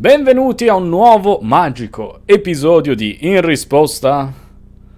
Benvenuti a un nuovo magico episodio di In risposta.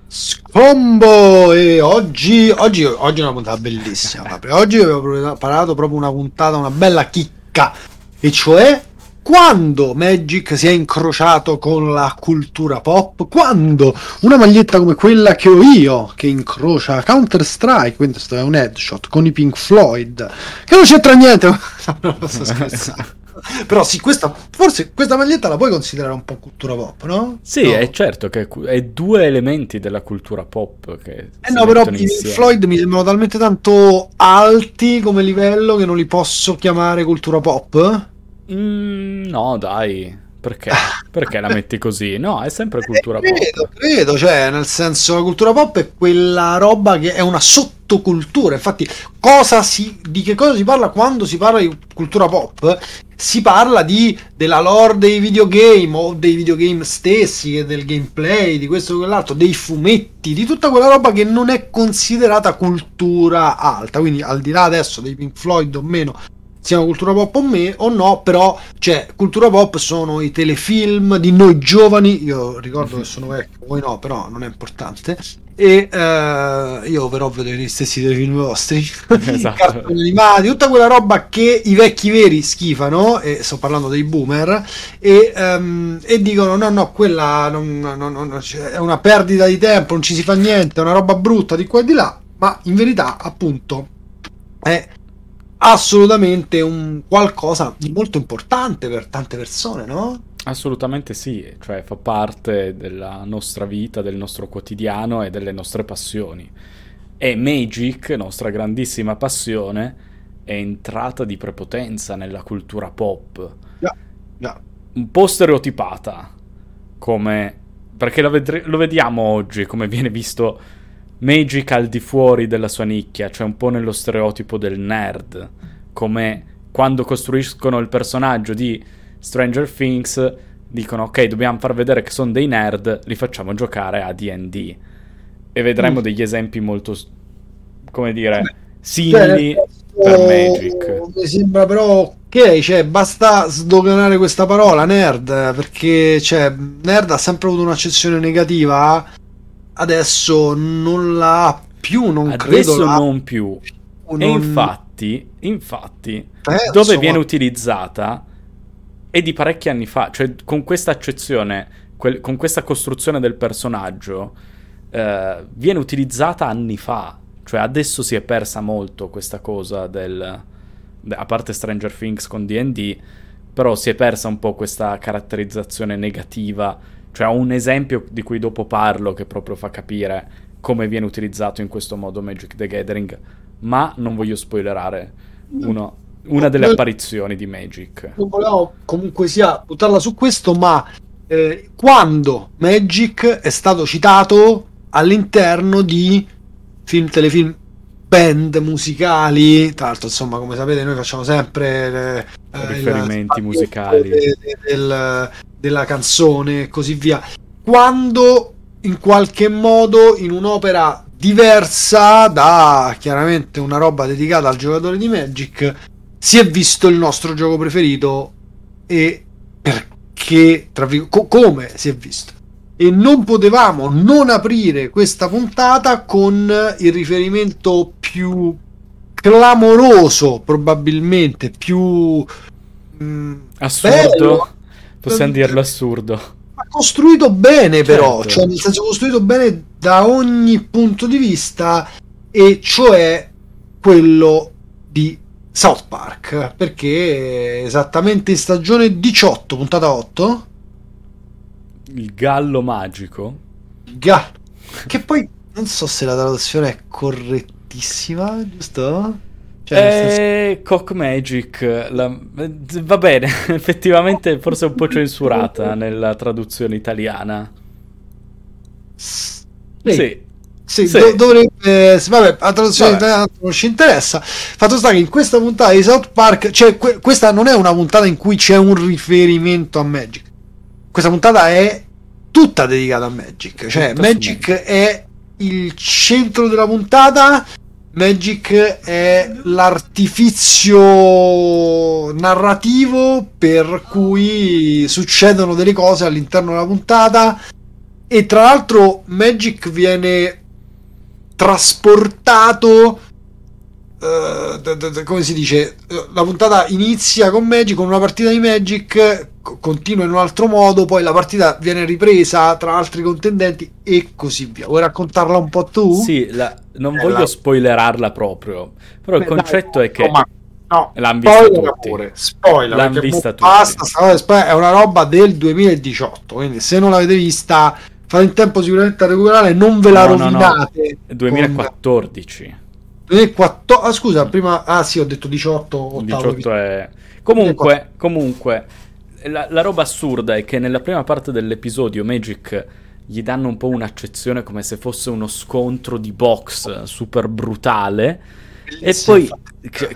Scombo e oggi, oggi, oggi è una puntata bellissima oggi avevo preparato proprio una puntata una bella chicca. E cioè quando Magic si è incrociato con la cultura pop, quando una maglietta come quella che ho io, che incrocia Counter Strike, quindi questo è un headshot, con i Pink Floyd, che non c'entra niente, non posso scherzare. Però sì, questa, forse questa maglietta la puoi considerare un po' cultura pop, no? Sì, no. è certo che è due elementi della cultura pop che Eh no, però i Floyd mi sembrano talmente tanto alti come livello che non li posso chiamare cultura pop. Mm, no, dai. Perché? Perché la metti così? No, è sempre eh, cultura eh, credo, pop. Credo, cioè, nel senso, la cultura pop è quella roba che è una sottocultura. Infatti, cosa si, di che cosa si parla quando si parla di cultura pop? Si parla di, della lore dei videogame o dei videogame stessi, del gameplay, di questo o quell'altro, dei fumetti, di tutta quella roba che non è considerata cultura alta. Quindi, al di là adesso dei Pink Floyd o meno, siano cultura pop o, me, o no, però cioè, cultura pop sono i telefilm di noi giovani, io ricordo che sono vecchio, voi no, però non è importante, e uh, io però vedo gli stessi telefilm vostri, esatto. cartoni animati, tutta quella roba che i vecchi veri schifano, e sto parlando dei boomer, e, um, e dicono no, no, quella non, non, non, è una perdita di tempo, non ci si fa niente, è una roba brutta di qua e di là, ma in verità appunto è assolutamente un qualcosa di molto importante per tante persone, no? Assolutamente sì, cioè fa parte della nostra vita, del nostro quotidiano e delle nostre passioni. E Magic, nostra grandissima passione, è entrata di prepotenza nella cultura pop. Yeah, yeah. Un po' stereotipata, come... perché lo, ved- lo vediamo oggi, come viene visto Magic al di fuori della sua nicchia, cioè un po' nello stereotipo del nerd, come quando costruiscono il personaggio di Stranger Things dicono ok dobbiamo far vedere che sono dei nerd, li facciamo giocare a D&D e vedremo mm. degli esempi molto, come dire, simili cioè, per Magic. Mi sembra però ok, cioè basta sdoganare questa parola nerd perché cioè, nerd ha sempre avuto un'accezione negativa adesso non la ha più, non adesso credo. Adesso non più. Non... E infatti, infatti Penso, dove viene ma... utilizzata è di parecchi anni fa, cioè con questa accezione, quel, con questa costruzione del personaggio, eh, viene utilizzata anni fa. Cioè adesso si è persa molto questa cosa del... A parte Stranger Things con D&D, però si è persa un po' questa caratterizzazione negativa cioè ho un esempio di cui dopo parlo che proprio fa capire come viene utilizzato in questo modo Magic the Gathering, ma non voglio spoilerare uno, una delle apparizioni di Magic. Non volevo comunque sia buttarla su questo, ma eh, quando Magic è stato citato all'interno di film, telefilm, band musicali, tra l'altro insomma come sapete noi facciamo sempre eh, riferimenti il, musicali. del, del, della canzone e così via. Quando in qualche modo in un'opera diversa da chiaramente una roba dedicata al giocatore di Magic si è visto il nostro gioco preferito e perché tra, co- come si è visto e non potevamo non aprire questa puntata con il riferimento più clamoroso probabilmente più mh, mm, assurdo bello, Possiamo dirlo assurdo. Ma costruito bene, però, certo. cioè nel senso costruito bene da ogni punto di vista, e cioè quello di South Park. Perché esattamente in stagione 18, puntata 8. Il gallo magico. Gallo. Che poi non so se la traduzione è correttissima, giusto? Cioè, eh, Cock Magic, la... va bene, effettivamente forse è un po' censurata nella traduzione italiana. Sì. Sì. Sì, sì. Do- dovrebbe. Vabbè, la traduzione italiana non ci interessa. Fatto sta che in questa puntata di South Park, cioè, que- questa non è una puntata in cui c'è un riferimento a Magic. Questa puntata è tutta dedicata a Magic. Cioè, Tutta Magic è il centro della puntata. Magic è l'artificio narrativo per cui succedono delle cose all'interno della puntata. E tra l'altro Magic viene trasportato uh, come si dice? La puntata inizia con Magic con una partita di Magic continua in un altro modo poi la partita viene ripresa tra altri contendenti e così via vuoi raccontarla un po' tu? Sì, la, non Bella. voglio spoilerarla proprio però Beh, il concetto dai, è che ma... No, l'hanno vista tutti. Pure. Spoiler, l'hanno vista tutti. Basta, è una roba del 2018, quindi se non l'avete vista fate in tempo sicuramente a recuperare, non ve la no, rovinate. No, no. 2014. Con... 2014, ah, scusa, prima ah sì, ho detto 18, 18 è Comunque, comunque la, la, roba assurda è che nella prima parte dell'episodio Magic gli danno un po' un'accezione come se fosse uno scontro di box super brutale. Bellissimo, e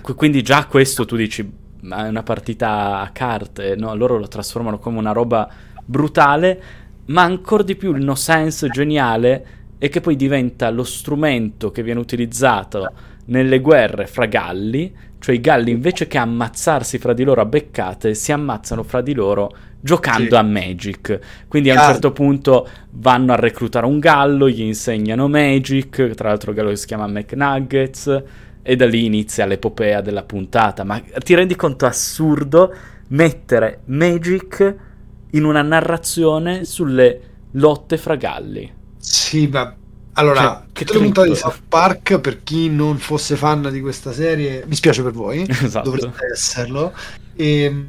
poi, quindi già questo tu dici, ma è una partita a carte, no? Loro lo trasformano come una roba brutale, ma ancora di più il no sense geniale è che poi diventa lo strumento che viene utilizzato nelle guerre fra galli, cioè i galli invece che ammazzarsi fra di loro a beccate, si ammazzano fra di loro giocando sì. a Magic. Quindi a un certo punto vanno a reclutare un gallo, gli insegnano Magic, tra l'altro il gallo si chiama McNuggets, e da lì inizia l'epopea della puntata. Ma ti rendi conto assurdo mettere Magic in una narrazione sulle lotte fra galli? Sì, ma allora, cioè, che puntate di South Park, per chi non fosse fan di questa serie, mi spiace per voi, esatto. dovreste esserlo. E ehm,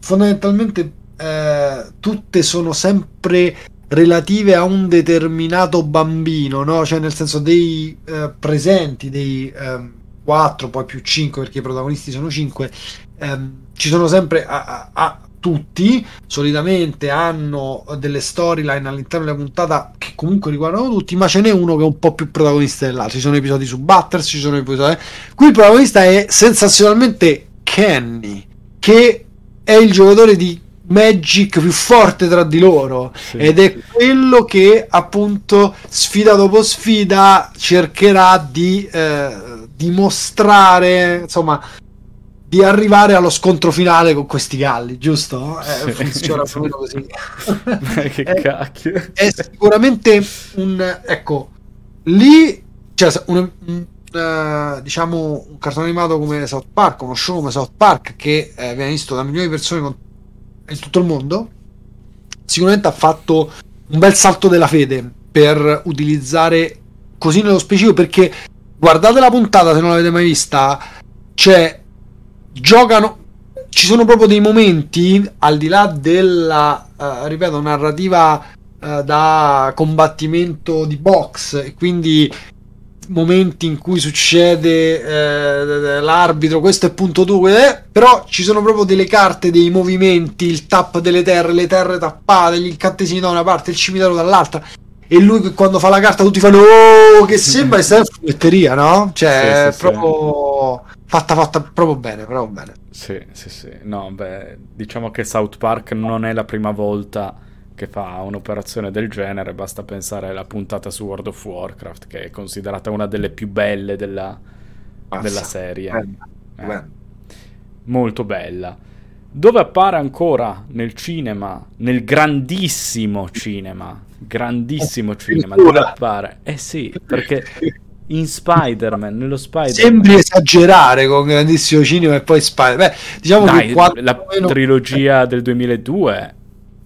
fondamentalmente eh, tutte sono sempre relative a un determinato bambino, no? Cioè nel senso dei eh, presenti, dei eh, 4, poi più 5 perché i protagonisti sono 5, ehm, ci sono sempre a, a, a tutti, solitamente hanno delle storyline all'interno della puntata che comunque riguardano tutti, ma ce n'è uno che è un po' più protagonista dell'altro. Ci sono episodi su Butters, ci sono episodi. Qui il protagonista è sensazionalmente Kenny, che è il giocatore di Magic più forte tra di loro sì. ed è quello che appunto sfida dopo sfida cercherà di eh, dimostrare insomma di arrivare allo scontro finale con questi galli, giusto? Eh, funziona meno così. che è, cacchio. È sicuramente un... ecco, lì... Cioè, un, un, uh, diciamo un cartone animato come South Park, uno show come South Park che eh, viene visto da milioni di persone con, in tutto il mondo, sicuramente ha fatto un bel salto della fede per utilizzare così nello specifico perché guardate la puntata se non l'avete mai vista, c'è giocano ci sono proprio dei momenti al di là della uh, ripeto narrativa uh, da combattimento di box e quindi momenti in cui succede eh, l'arbitro questo è punto 2 eh, però ci sono proprio delle carte dei movimenti il tap delle terre le terre tappate gli incantesimi da una parte il cimitero dall'altra e lui quando fa la carta tutti fanno oh che sembra essere fumetteria no? cioè sì, sì, proprio sì fatta fatta proprio bene, proprio bene. Sì, sì, sì. No, beh, diciamo che South Park non è la prima volta che fa un'operazione del genere, basta pensare alla puntata su World of Warcraft, che è considerata una delle più belle della, della serie. Bella, eh. Molto bella. Dove appare ancora nel cinema, nel grandissimo cinema, grandissimo cinema, dove appare? Eh sì, perché in Spider-Man, nello Spider-Man. Sembri esagerare con grandissimo cinema e poi Spider-Man. Beh, diciamo Dai, che la meno... trilogia del 2002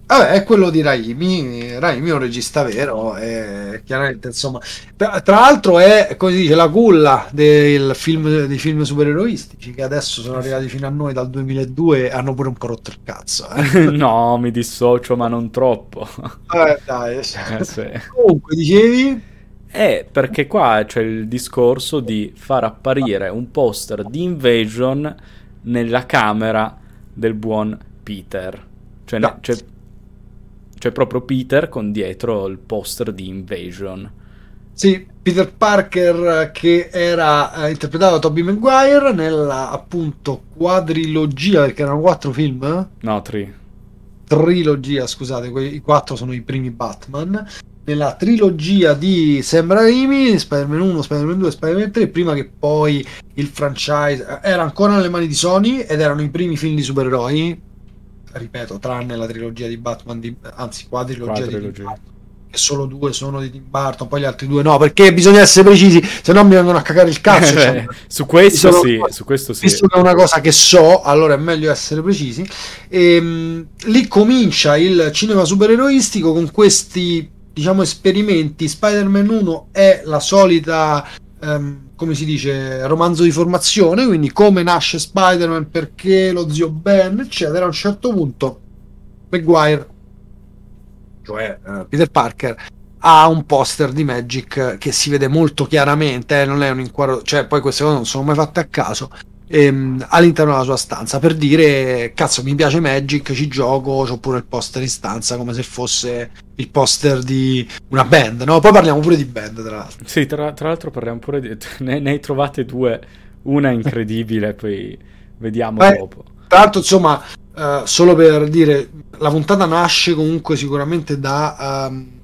Vabbè, è quello di Raimi. Raimi è un regista vero, e chiaramente, insomma. Tra l'altro è, come si dice, la culla del film, dei film supereroistici che adesso sono arrivati fino a noi dal 2002 e hanno pure un po' rotto il cazzo. Eh. no, mi dissocio, ma non troppo. Vabbè, dai. Eh, sì. Comunque, dicevi... È perché qua c'è il discorso di far apparire un poster di Invasion nella camera del buon Peter. Cioè, no. c'è, c'è, proprio Peter con dietro il poster di Invasion. Sì, Peter Parker che era eh, interpretato da Tobey Maguire nella appunto quadrilogia, perché erano quattro film? Eh? No, tri. Trilogia, scusate, i quattro sono i primi Batman nella trilogia di Sam Raimi, Spider-Man 1, Spider-Man 2 Spider-Man 3, prima che poi il franchise era ancora nelle mani di Sony ed erano i primi film di supereroi, ripeto, tranne la trilogia di Batman, di, anzi quadrilogia, di che solo due sono di Tim Burton, poi gli altri due no, perché bisogna essere precisi, se no mi vengono a cagare il cazzo. cioè, su questo sì, su questo sì. Visto che è una cosa che so, allora è meglio essere precisi. E, ehm, lì comincia il cinema supereroistico con questi diciamo esperimenti Spider-Man 1 è la solita um, come si dice romanzo di formazione quindi come nasce Spider-Man perché lo zio Ben eccetera a un certo punto Maguire cioè uh, Peter Parker ha un poster di Magic che si vede molto chiaramente eh, non è un inquadro cioè poi queste cose non sono mai fatte a caso ehm, all'interno della sua stanza per dire cazzo mi piace Magic ci gioco ho pure il poster in stanza come se fosse il poster di una band no? poi parliamo pure di band tra l'altro sì tra, tra l'altro parliamo pure di ne, ne hai trovate due una incredibile poi vediamo Beh, dopo tra l'altro insomma uh, solo per dire la puntata nasce comunque sicuramente da um,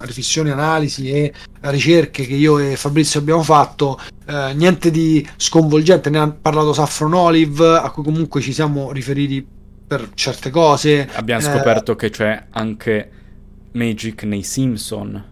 riflessioni, analisi e ricerche che io e Fabrizio abbiamo fatto, eh, niente di sconvolgente, ne ha parlato Saffron Olive, a cui comunque ci siamo riferiti per certe cose. Abbiamo eh, scoperto che c'è anche Magic nei Simpson.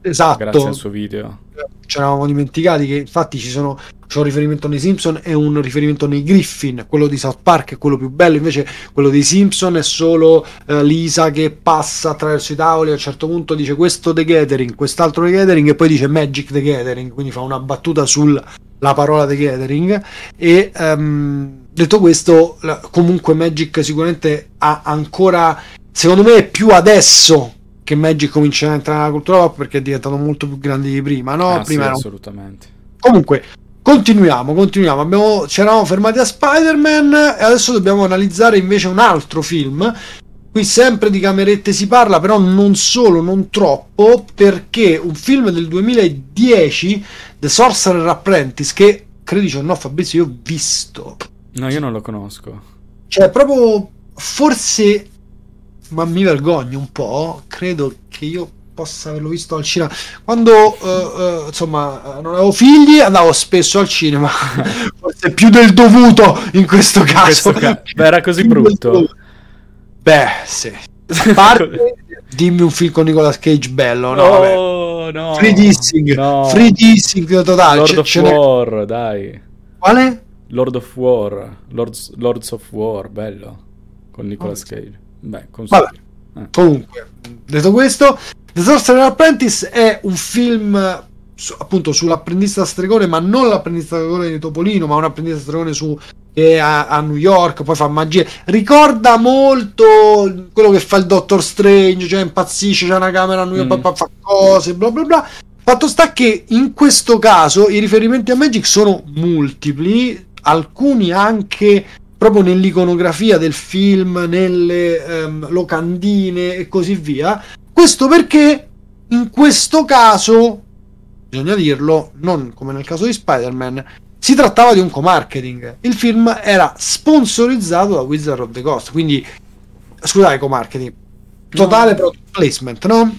Esatto. Grazie al suo video. Ci eravamo dimenticati che infatti ci sono c'è un riferimento nei Simpson e un riferimento nei Griffin, quello di South Park è quello più bello, invece quello dei Simpson è solo eh, Lisa che passa attraverso i tavoli, a un certo punto dice questo The Gathering, quest'altro The Gathering e poi dice Magic The Gathering, quindi fa una battuta sulla parola The Gathering e um, detto questo comunque Magic sicuramente ha ancora, secondo me è più adesso che Magic comincia a entrare nella cultura pop perché è diventato molto più grande di prima, no? Ah, prima sì, era assolutamente. Comunque, Continuiamo, continuiamo. Abbiamo, ci eravamo fermati a Spider-Man e adesso dobbiamo analizzare invece un altro film. Qui sempre di camerette si parla, però non solo, non troppo, perché un film del 2010, The Sorcerer Apprentice, che credici o no Fabrizio, io ho visto. No, io non lo conosco. Cioè, proprio forse, ma mi vergogno un po', credo che io possa averlo visto al cinema. Quando uh, uh, insomma non avevo figli, andavo spesso al cinema, forse più del dovuto in questo caso. In questo ca- Beh, era così brutto. Beh, sì. A parte, dimmi un film con Nicolas Cage bello, no? Oh, no free dissing, no. free dissing totale. Lord of War, dai. Quale? Lord of War, Lords, Lords of War, bello, con Nicolas oh, Cage. Beh, Vabbè. Eh. Comunque, detto questo, The Sorcerer Apprentice è un film su, appunto sull'apprendista stregone, ma non l'apprendista stregone di Topolino, ma un apprendista stregone su, è a, a, New York, poi fa magia. Ricorda molto quello che fa il Doctor Strange, cioè impazzisce, c'è una camera a New York, mm. fa cose, bla bla bla. Fatto sta che in questo caso i riferimenti a Magic sono multipli, alcuni anche proprio nell'iconografia del film, nelle um, locandine e così via. Questo perché in questo caso, bisogna dirlo, non come nel caso di Spider-Man, si trattava di un co-marketing. Il film era sponsorizzato da Wizard of the Coast, quindi scusate, co-marketing. Totale no. product placement, no?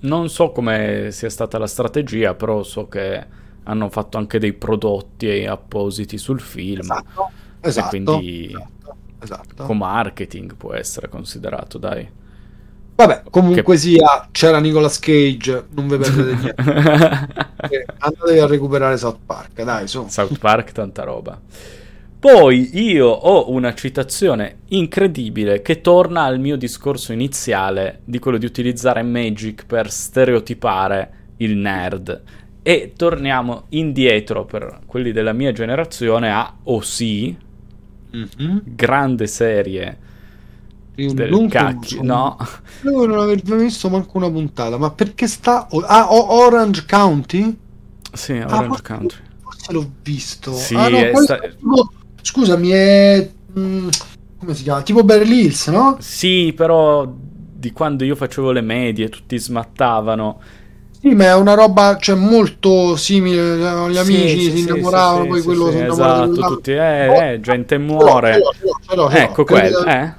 Non so come sia stata la strategia, però so che hanno fatto anche dei prodotti appositi sul film. Esatto, esatto. Quindi esatto, esatto. co-marketing può essere considerato, dai. Vabbè, comunque che... sia, c'era Nicolas Cage, non vi perdete niente. Andatevi a recuperare South Park, dai, su. South Park, tanta roba. Poi io ho una citazione incredibile che torna al mio discorso iniziale di quello di utilizzare Magic per stereotipare il nerd. E torniamo indietro per quelli della mia generazione a OC, mm-hmm. grande serie io del cacchio, no. Io non aver visto manco una puntata, ma perché sta... Ah, Orange County? Sì, ah, Orange ah, County. Forse l'ho visto. Sì, ah, no, è sta... tipo, scusami, è... Mm, come si chiama? Tipo Beverly Hills, no? Sì, però di quando io facevo le medie tutti smattavano. Sì, ma è una roba cioè, molto simile. Gli amici sì, si sì, innamoravano, sì, poi quello si innamorava. Esatto, tutti, eh, oh, eh, gente muore. Ecco quello, eh.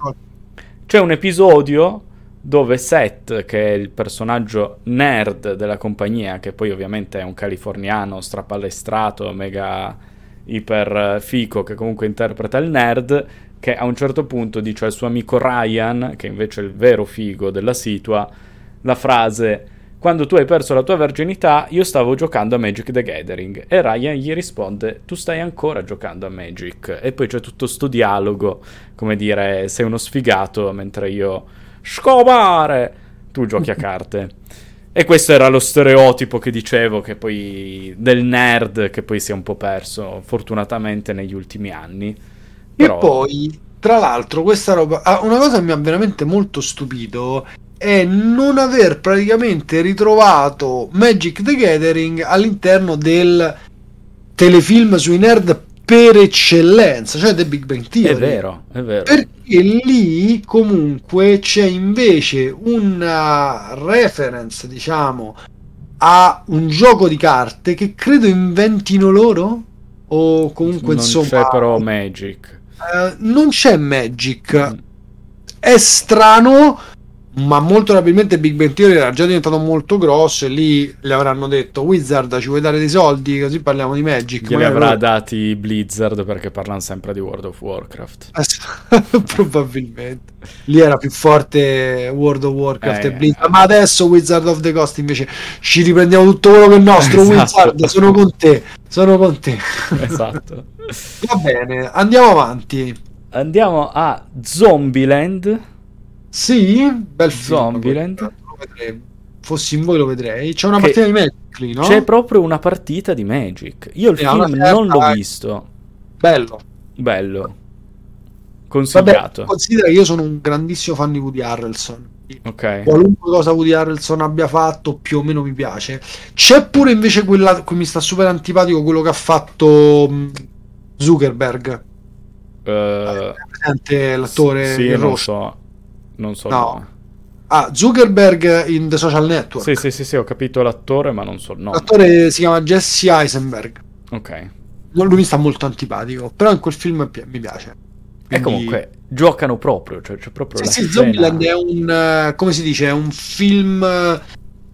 C'è un episodio dove Seth, che è il personaggio nerd della compagnia, che poi ovviamente è un californiano strapalestrato, mega iper fico, che comunque interpreta il nerd, che a un certo punto dice al suo amico Ryan, che invece è il vero figo della situa, la frase quando tu hai perso la tua verginità, io stavo giocando a Magic the Gathering. E Ryan gli risponde, tu stai ancora giocando a Magic. E poi c'è tutto sto dialogo, come dire, sei uno sfigato, mentre io... Scomare! Tu giochi a carte. E questo era lo stereotipo che dicevo, che poi del nerd che poi si è un po' perso, fortunatamente, negli ultimi anni. Però... E poi, tra l'altro, questa roba... Ah, una cosa che mi ha veramente molto stupito è non aver praticamente ritrovato Magic the Gathering all'interno del telefilm sui nerd per eccellenza, cioè The Big Bang Theory. È vero, è vero. Perché lì comunque c'è invece una reference, diciamo, a un gioco di carte che credo inventino loro o comunque non insomma... c'è però Magic. Uh, non c'è Magic. Mm. È strano ma molto probabilmente Big Bang Theory era già diventato molto grosso e lì le avranno detto Wizard ci vuoi dare dei soldi? Così parliamo di Magic. Glieli avrà però... dati Blizzard perché parlano sempre di World of Warcraft. Probabilmente. Lì era più forte World of Warcraft eh, e Blizzard. ma adesso Wizard of the Coast invece ci riprendiamo tutto quello che è nostro esatto. Wizard sono con te sono con te. Esatto. Va bene andiamo avanti. Andiamo a Zombieland sì, bel film. Zombieland. Fossi in voi lo vedrei. C'è una che partita di Magic no? C'è proprio una partita di Magic. Io il e film non l'ho visto. Bello. Bello. Consigliato. Vabbè, considera che io sono un grandissimo fan di Woody Harrelson. Ok. Qualunque cosa Woody Harrelson abbia fatto, più o meno mi piace. C'è pure invece quella cui mi sta super antipatico, quello che ha fatto mm, Zuckerberg. Uh, l'attore sì, non so. Non so. No. Ah, Zuckerberg in The Social Network. Sì, sì, sì, sì, ho capito l'attore, ma non so nome. L'attore si chiama Jesse Eisenberg. Ok. Lui mi sta molto antipatico, però in quel film mi piace. Quindi... E comunque giocano proprio, cioè c'è proprio sì, sì, Zombieland è un, uh, come si dice, è un film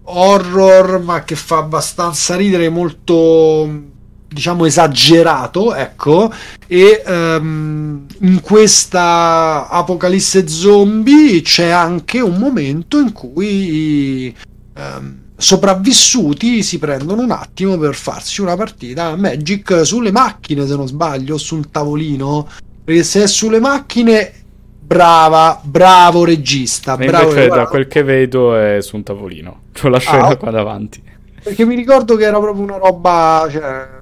horror, ma che fa abbastanza ridere, molto diciamo esagerato, ecco, e um, in questa apocalisse zombie c'è anche un momento in cui um, sopravvissuti si prendono un attimo per farsi una partita Magic sulle macchine, se non sbaglio, su un tavolino, perché se è sulle macchine brava, bravo regista. bravo invece da quel che vedo è su un tavolino. C'ho la scena ah, qua davanti. Perché mi ricordo che era proprio una roba... Cioè,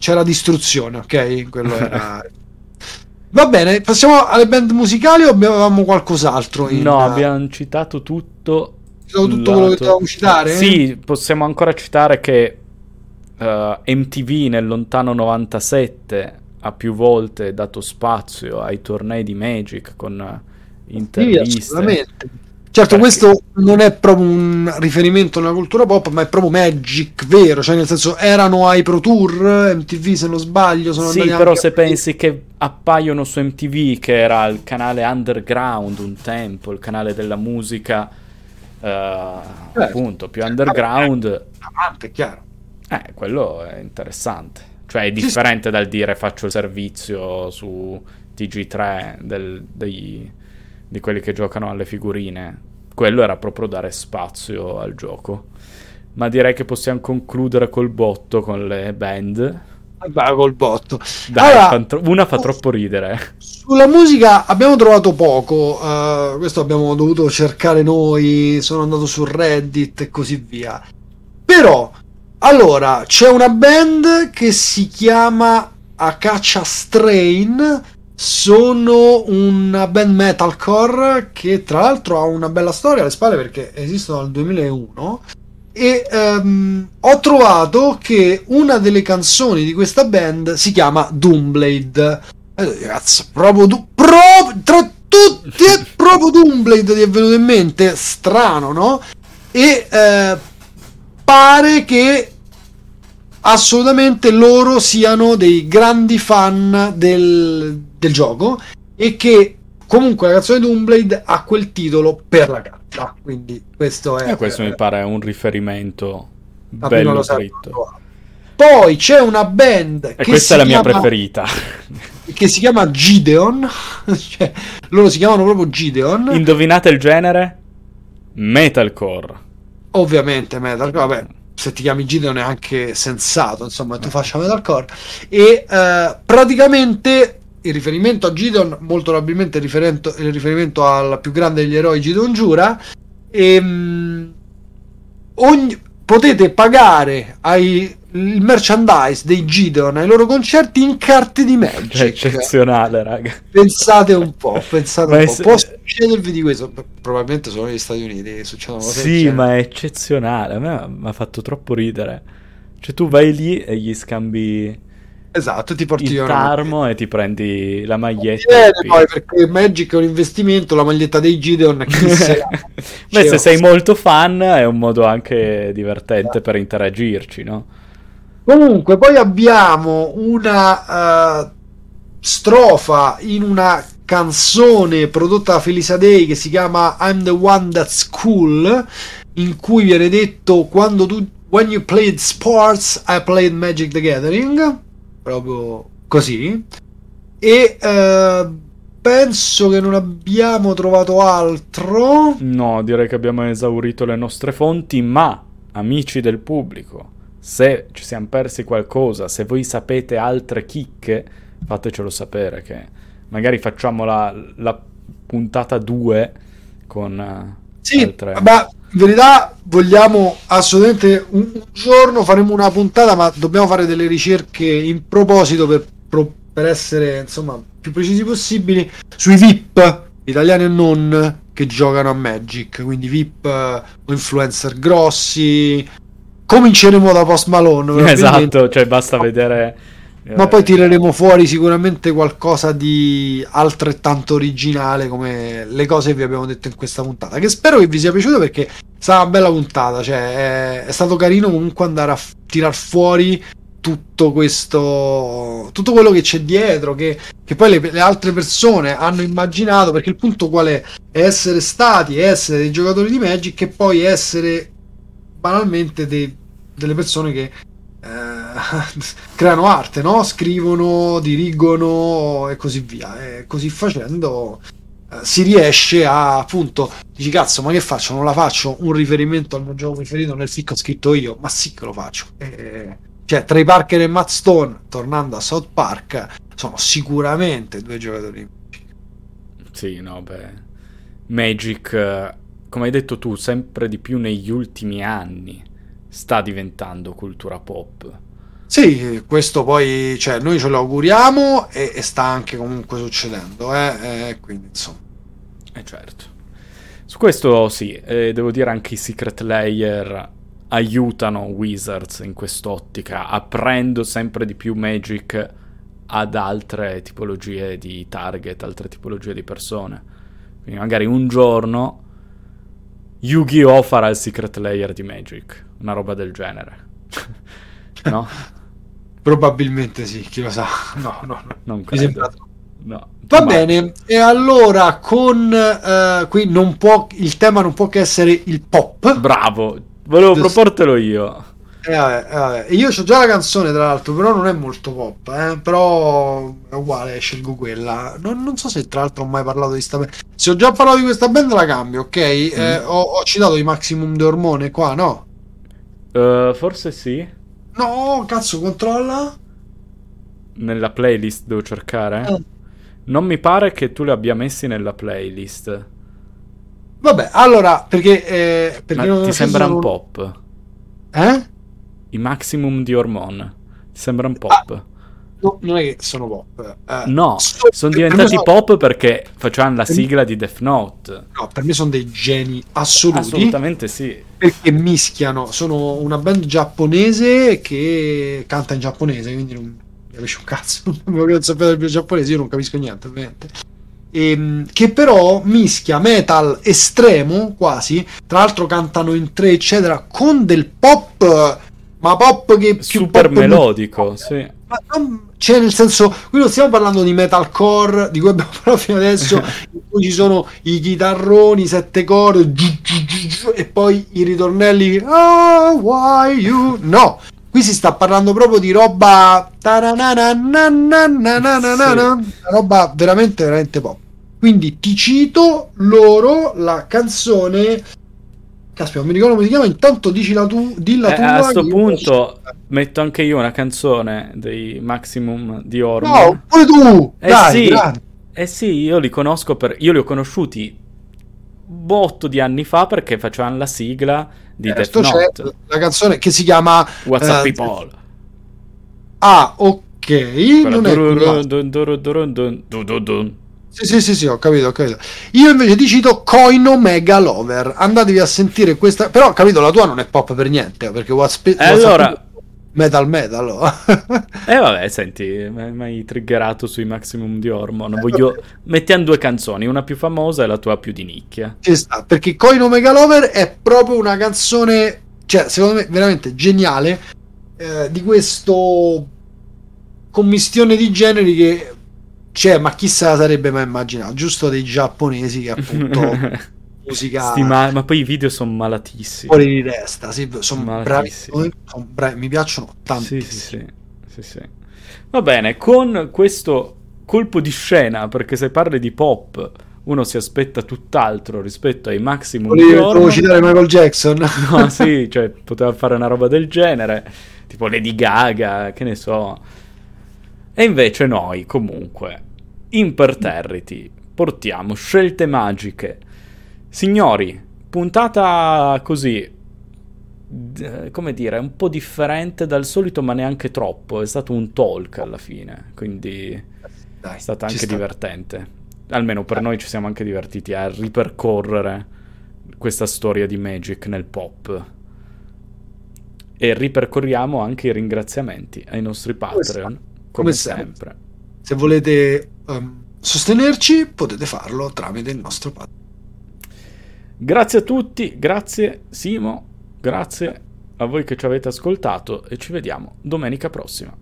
c'era distruzione, ok? Quello era... Va bene, passiamo alle band musicali o avevamo qualcos'altro? In... No, abbiamo citato tutto. Citato tutto quello che dovevamo citare? Sì, possiamo ancora citare che uh, eh, MTV nel lontano 97 ha più volte dato spazio ai tornei di Magic con interviste. Sì, assolutamente Certo, Perché? questo non è proprio un riferimento alla cultura pop, ma è proprio Magic vero, cioè nel senso erano ai Pro Tour, MTV se non sbaglio. Sono sì, però se pensi che appaiono su MTV, che era il canale underground un tempo, il canale della musica, uh, certo. appunto, più underground. È chiaro. Eh, quello è interessante. Cioè è differente dal dire faccio il servizio su TG3 del, dei di quelli che giocano alle figurine. Quello era proprio dare spazio al gioco. Ma direi che possiamo concludere col botto con le band. Va col botto. Dai, allora, fa una fa troppo ridere. Sulla musica abbiamo trovato poco, uh, questo abbiamo dovuto cercare noi, sono andato su Reddit e così via. Però, allora, c'è una band che si chiama Acacia Strain sono una band metalcore che tra l'altro ha una bella storia alle spalle perché esistono dal 2001 e um, ho trovato che una delle canzoni di questa band si chiama Doomblade. Eh, proprio, du- proprio tra tutti è proprio Doomblade ti è venuto in mente. Strano no? e eh, pare che assolutamente loro siano dei grandi fan del, del gioco e che comunque la canzone Doomblade ha quel titolo per la carta, quindi questo è... E questo eh, mi pare un riferimento bello scritto. Poi c'è una band... E questa è la mia preferita. Che si chiama Gideon, cioè, loro si chiamano proprio Gideon. Indovinate il genere? Metalcore. Ovviamente metalcore, vabbè, se ti chiami Gideon è anche sensato, insomma, tu faccia metalcore. E uh, praticamente il riferimento a Gideon, molto probabilmente il riferimento, il riferimento al più grande degli eroi Gideon Giura. E, um, ogni, potete pagare ai, il merchandise dei Gideon ai loro concerti in carte di Magic. È eccezionale, raga. Pensate un po', pensate un po'. Se... Può succedervi di questo? Probabilmente solo negli Stati Uniti succedono cose Sì, ma è eccezionale. A me mi ha fatto troppo ridere. Cioè tu vai lì e gli scambi Esatto, ti porti il tarmo e ti prendi la maglietta. Bene, poi perché Magic è un investimento, la maglietta dei Gideon. Beh, se sei molto fan è un modo anche divertente esatto. per interagirci, no? Comunque, poi abbiamo una uh, strofa in una canzone prodotta da Felisa Day che si chiama I'm the One That's Cool, in cui viene detto quando tu When you played sports, I played Magic the Gathering proprio così. E eh, penso che non abbiamo trovato altro. No, direi che abbiamo esaurito le nostre fonti, ma amici del pubblico, se ci siamo persi qualcosa, se voi sapete altre chicche, fatecelo sapere che magari facciamo la, la puntata 2 con uh, sì, altre... ma in verità vogliamo assolutamente un, un, giorno faremo una puntata, ma dobbiamo fare delle ricerche in proposito per, per essere insomma più precisi possibili sui VIP italiani e non che giocano a Magic, quindi VIP o influencer grossi. Cominceremo da Post Malone. Esatto, cioè basta vedere ma poi tireremo fuori sicuramente qualcosa di altrettanto originale come le cose che vi abbiamo detto in questa puntata. Che spero che vi sia piaciuto perché stata una bella puntata. Cioè, è, è stato carino comunque andare a f- tirar fuori tutto questo. tutto quello che c'è dietro. Che, che poi le, le, altre persone hanno immaginato. Perché il punto qual è? È essere stati, essere dei giocatori di Magic e poi essere banalmente dei, delle persone che eh, creano arte, no? scrivono, dirigono e così via. E così facendo eh, si riesce a appunto dici cazzo, ma che faccio? Non la faccio un riferimento al mio gioco preferito nel fic ho scritto io, ma sì che lo faccio. E, cioè, Trey Parker e Matt Stone, tornando a South Park, sono sicuramente due giocatori. Sì, no, beh. Magic, come hai detto tu, sempre di più negli ultimi anni sta diventando cultura pop. Sì, questo poi, cioè, noi ce lo auguriamo e, e sta anche comunque succedendo, eh? eh quindi insomma. Eh certo. Su questo sì, eh, devo dire anche i Secret Layer aiutano Wizards in quest'ottica, aprendo sempre di più Magic ad altre tipologie di target, altre tipologie di persone. Quindi magari un giorno Yu-Gi-Oh! farà il Secret Layer di Magic una roba del genere. no? Probabilmente sì, chi lo sa. No, no, no. Non credo. No, Va bene, e allora con uh, qui non può il tema non può che essere il pop. Bravo, volevo Giusto. proportelo io. Eh, eh, vabbè. Io ho già la canzone, tra l'altro, però non è molto pop, eh? però è uguale, scelgo quella. Non, non, so se tra l'altro ho mai parlato di sta band. Se ho già parlato di questa band la cambio, ok? Mm. Eh, ho, ho, citato i Maximum de Ormone qua, no? Uh, forse sì. No, cazzo, controlla. Nella playlist devo cercare. Eh. Non mi pare che tu li abbia messi nella playlist. Vabbè, allora, perché... Eh, perché Ma ti sembra un pop? Eh? I Maximum di Hormone. Ti sembra un pop? Ah, no, non è che sono pop. Eh, no, so, sono diventati sono... pop perché facevano la sigla di Death Note. No, per me sono dei geni assoluti. Assolutamente sì. Perché mischiano. Sono una band giapponese che canta in giapponese, quindi non mi capisce un cazzo. Non sapere del giapponese, io non capisco niente, ovviamente. E, ehm, che però mischia metal estremo quasi. Tra l'altro cantano in tre, eccetera, con del pop ma pop che più super pop melodico, sì. Cioè, nel senso, qui non stiamo parlando di metalcore, di cui abbiamo parlato fino adesso, in cui ci sono i chitarroni, sette corde, e poi i ritornelli, oh, why you... No, qui si sta parlando proprio di roba... Sì. roba veramente, veramente pop. Quindi ti cito loro la canzone Caspita, mi ricordo come si chiama. Intanto dici la tu, dilla eh, tua. A questo punto metto anche io una canzone dei Maximum di Ormo. No, pure tu! Eh Dai, sì, eh sì, io li conosco per... Io li ho conosciuti botto di anni fa perché facevano la sigla di certo, Death Note. la canzone che si chiama What's Up eh, People. Ah, ok. non è sì, sì, sì, sì, ho capito, ho capito. Io invece ti cito Coino Mega Lover. Andatevi a sentire questa. Però ho capito, la tua non è pop per niente. Perché WhatsApp. Eh, allora. Metal metal. Oh. eh vabbè, senti, mi hai triggerato sui Maximum di Hormone. Eh, Voglio... Mettiamo due canzoni, una più famosa e la tua più di nicchia. Ci sta, perché Coino Mega Lover è proprio una canzone, cioè, secondo me, veramente geniale. Eh, di questo commistione di generi che cioè, ma chi se la sarebbe mai immaginato? Giusto dei giapponesi che appunto musica. Stima, ma poi i video sono malatissimi. Fuori di testa, sì, sono bravissimi. Son bravi, mi piacciono tanto. Sì, sì, sì, sì. Va bene, con questo colpo di scena, perché se parli di pop uno si aspetta tutt'altro rispetto ai maximum Volevo citare Michael Jackson. no, sì, cioè poteva fare una roba del genere, tipo Lady Gaga, che ne so. E invece noi, comunque, imperterriti, portiamo scelte magiche. Signori, puntata così, come dire, un po' differente dal solito, ma neanche troppo. È stato un talk alla fine, quindi Dai, è stata anche sta. divertente. Almeno per noi ci siamo anche divertiti a ripercorrere questa storia di Magic nel pop. E ripercorriamo anche i ringraziamenti ai nostri Patreon come, sempre. Se volete um, sostenerci, potete farlo tramite il nostro Patreon. Grazie a tutti, grazie Simo, grazie a voi che ci avete ascoltato e ci vediamo domenica prossima.